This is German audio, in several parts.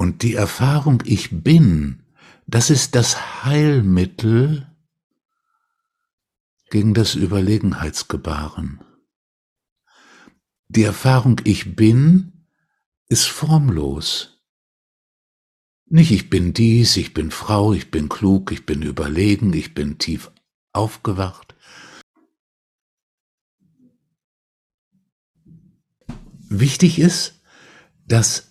Und die Erfahrung Ich bin, das ist das Heilmittel gegen das Überlegenheitsgebaren. Die Erfahrung Ich bin ist formlos. Nicht ich bin dies, ich bin Frau, ich bin klug, ich bin überlegen, ich bin tief aufgewacht. Wichtig ist, dass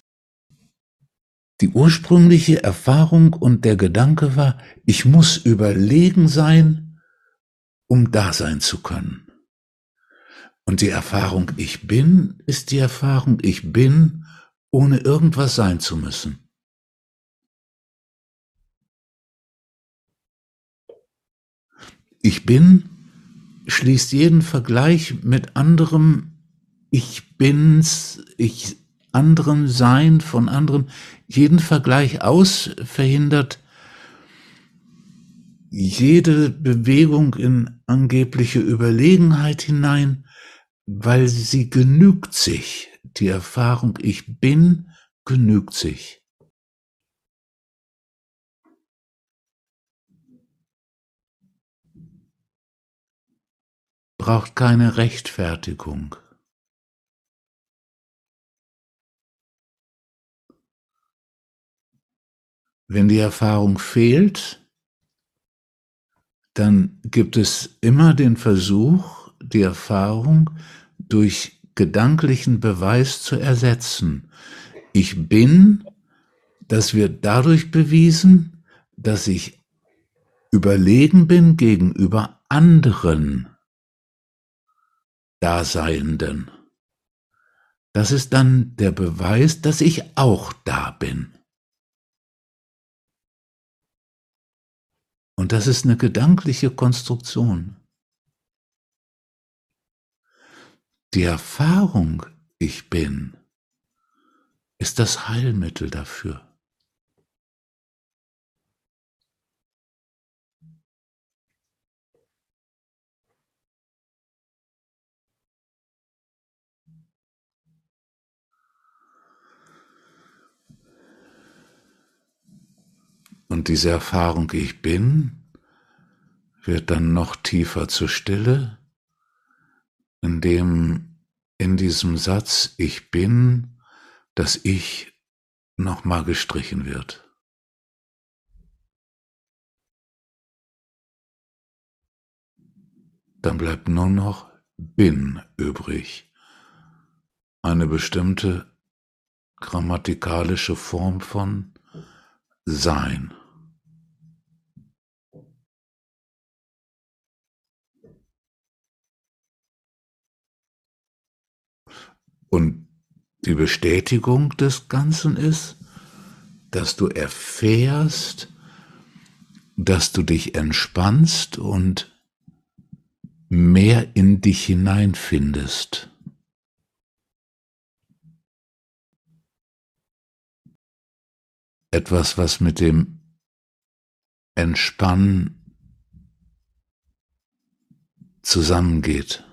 die ursprüngliche Erfahrung und der Gedanke war, ich muss überlegen sein, um da sein zu können. Und die Erfahrung ich bin ist die Erfahrung ich bin, ohne irgendwas sein zu müssen. Ich bin schließt jeden Vergleich mit anderem Ich bin's, ich anderem Sein von anderem, jeden Vergleich aus, verhindert jede Bewegung in angebliche Überlegenheit hinein weil sie genügt sich. Die Erfahrung ich bin genügt sich. Braucht keine Rechtfertigung. Wenn die Erfahrung fehlt, dann gibt es immer den Versuch, die Erfahrung durch gedanklichen Beweis zu ersetzen. Ich bin, das wird dadurch bewiesen, dass ich überlegen bin gegenüber anderen Daseienden. Das ist dann der Beweis, dass ich auch da bin. Und das ist eine gedankliche Konstruktion. Die Erfahrung, ich bin, ist das Heilmittel dafür. Und diese Erfahrung, ich bin, wird dann noch tiefer zur Stille in dem in diesem Satz Ich bin, das Ich nochmal gestrichen wird. Dann bleibt nur noch bin übrig. Eine bestimmte grammatikalische Form von sein. Und die Bestätigung des Ganzen ist, dass du erfährst, dass du dich entspannst und mehr in dich hineinfindest. Etwas, was mit dem Entspannen zusammengeht.